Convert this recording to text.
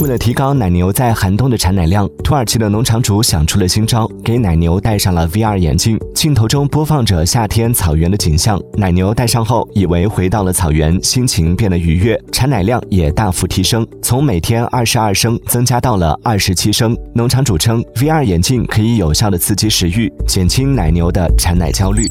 为了提高奶牛在寒冬的产奶量土耳其的农场主想出了新招给奶牛戴上了 vr 眼镜镜头中播放着夏天草原的景象。奶牛戴上后以为回到了草原心情变得愉悦产奶量也大幅提升从每天二十二升增加到了二十七升农场主称 vr 眼镜可以有效的刺激食欲减轻奶牛的产奶焦虑。